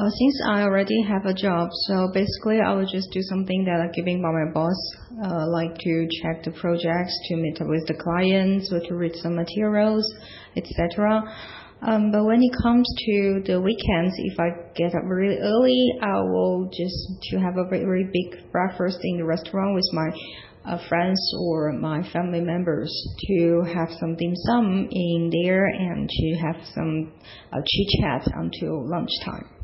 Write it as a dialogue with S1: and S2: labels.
S1: Uh, since I already have a job, so basically I will just do something that are given by my boss, uh, like to check the projects, to meet up with the clients, or to read some materials, etc. Um, but when it comes to the weekends, if I get up really early, I will just to have a very, very big breakfast in the restaurant with my uh, friends or my family members to have some dim sum in there and to have some uh, chit chat until lunchtime.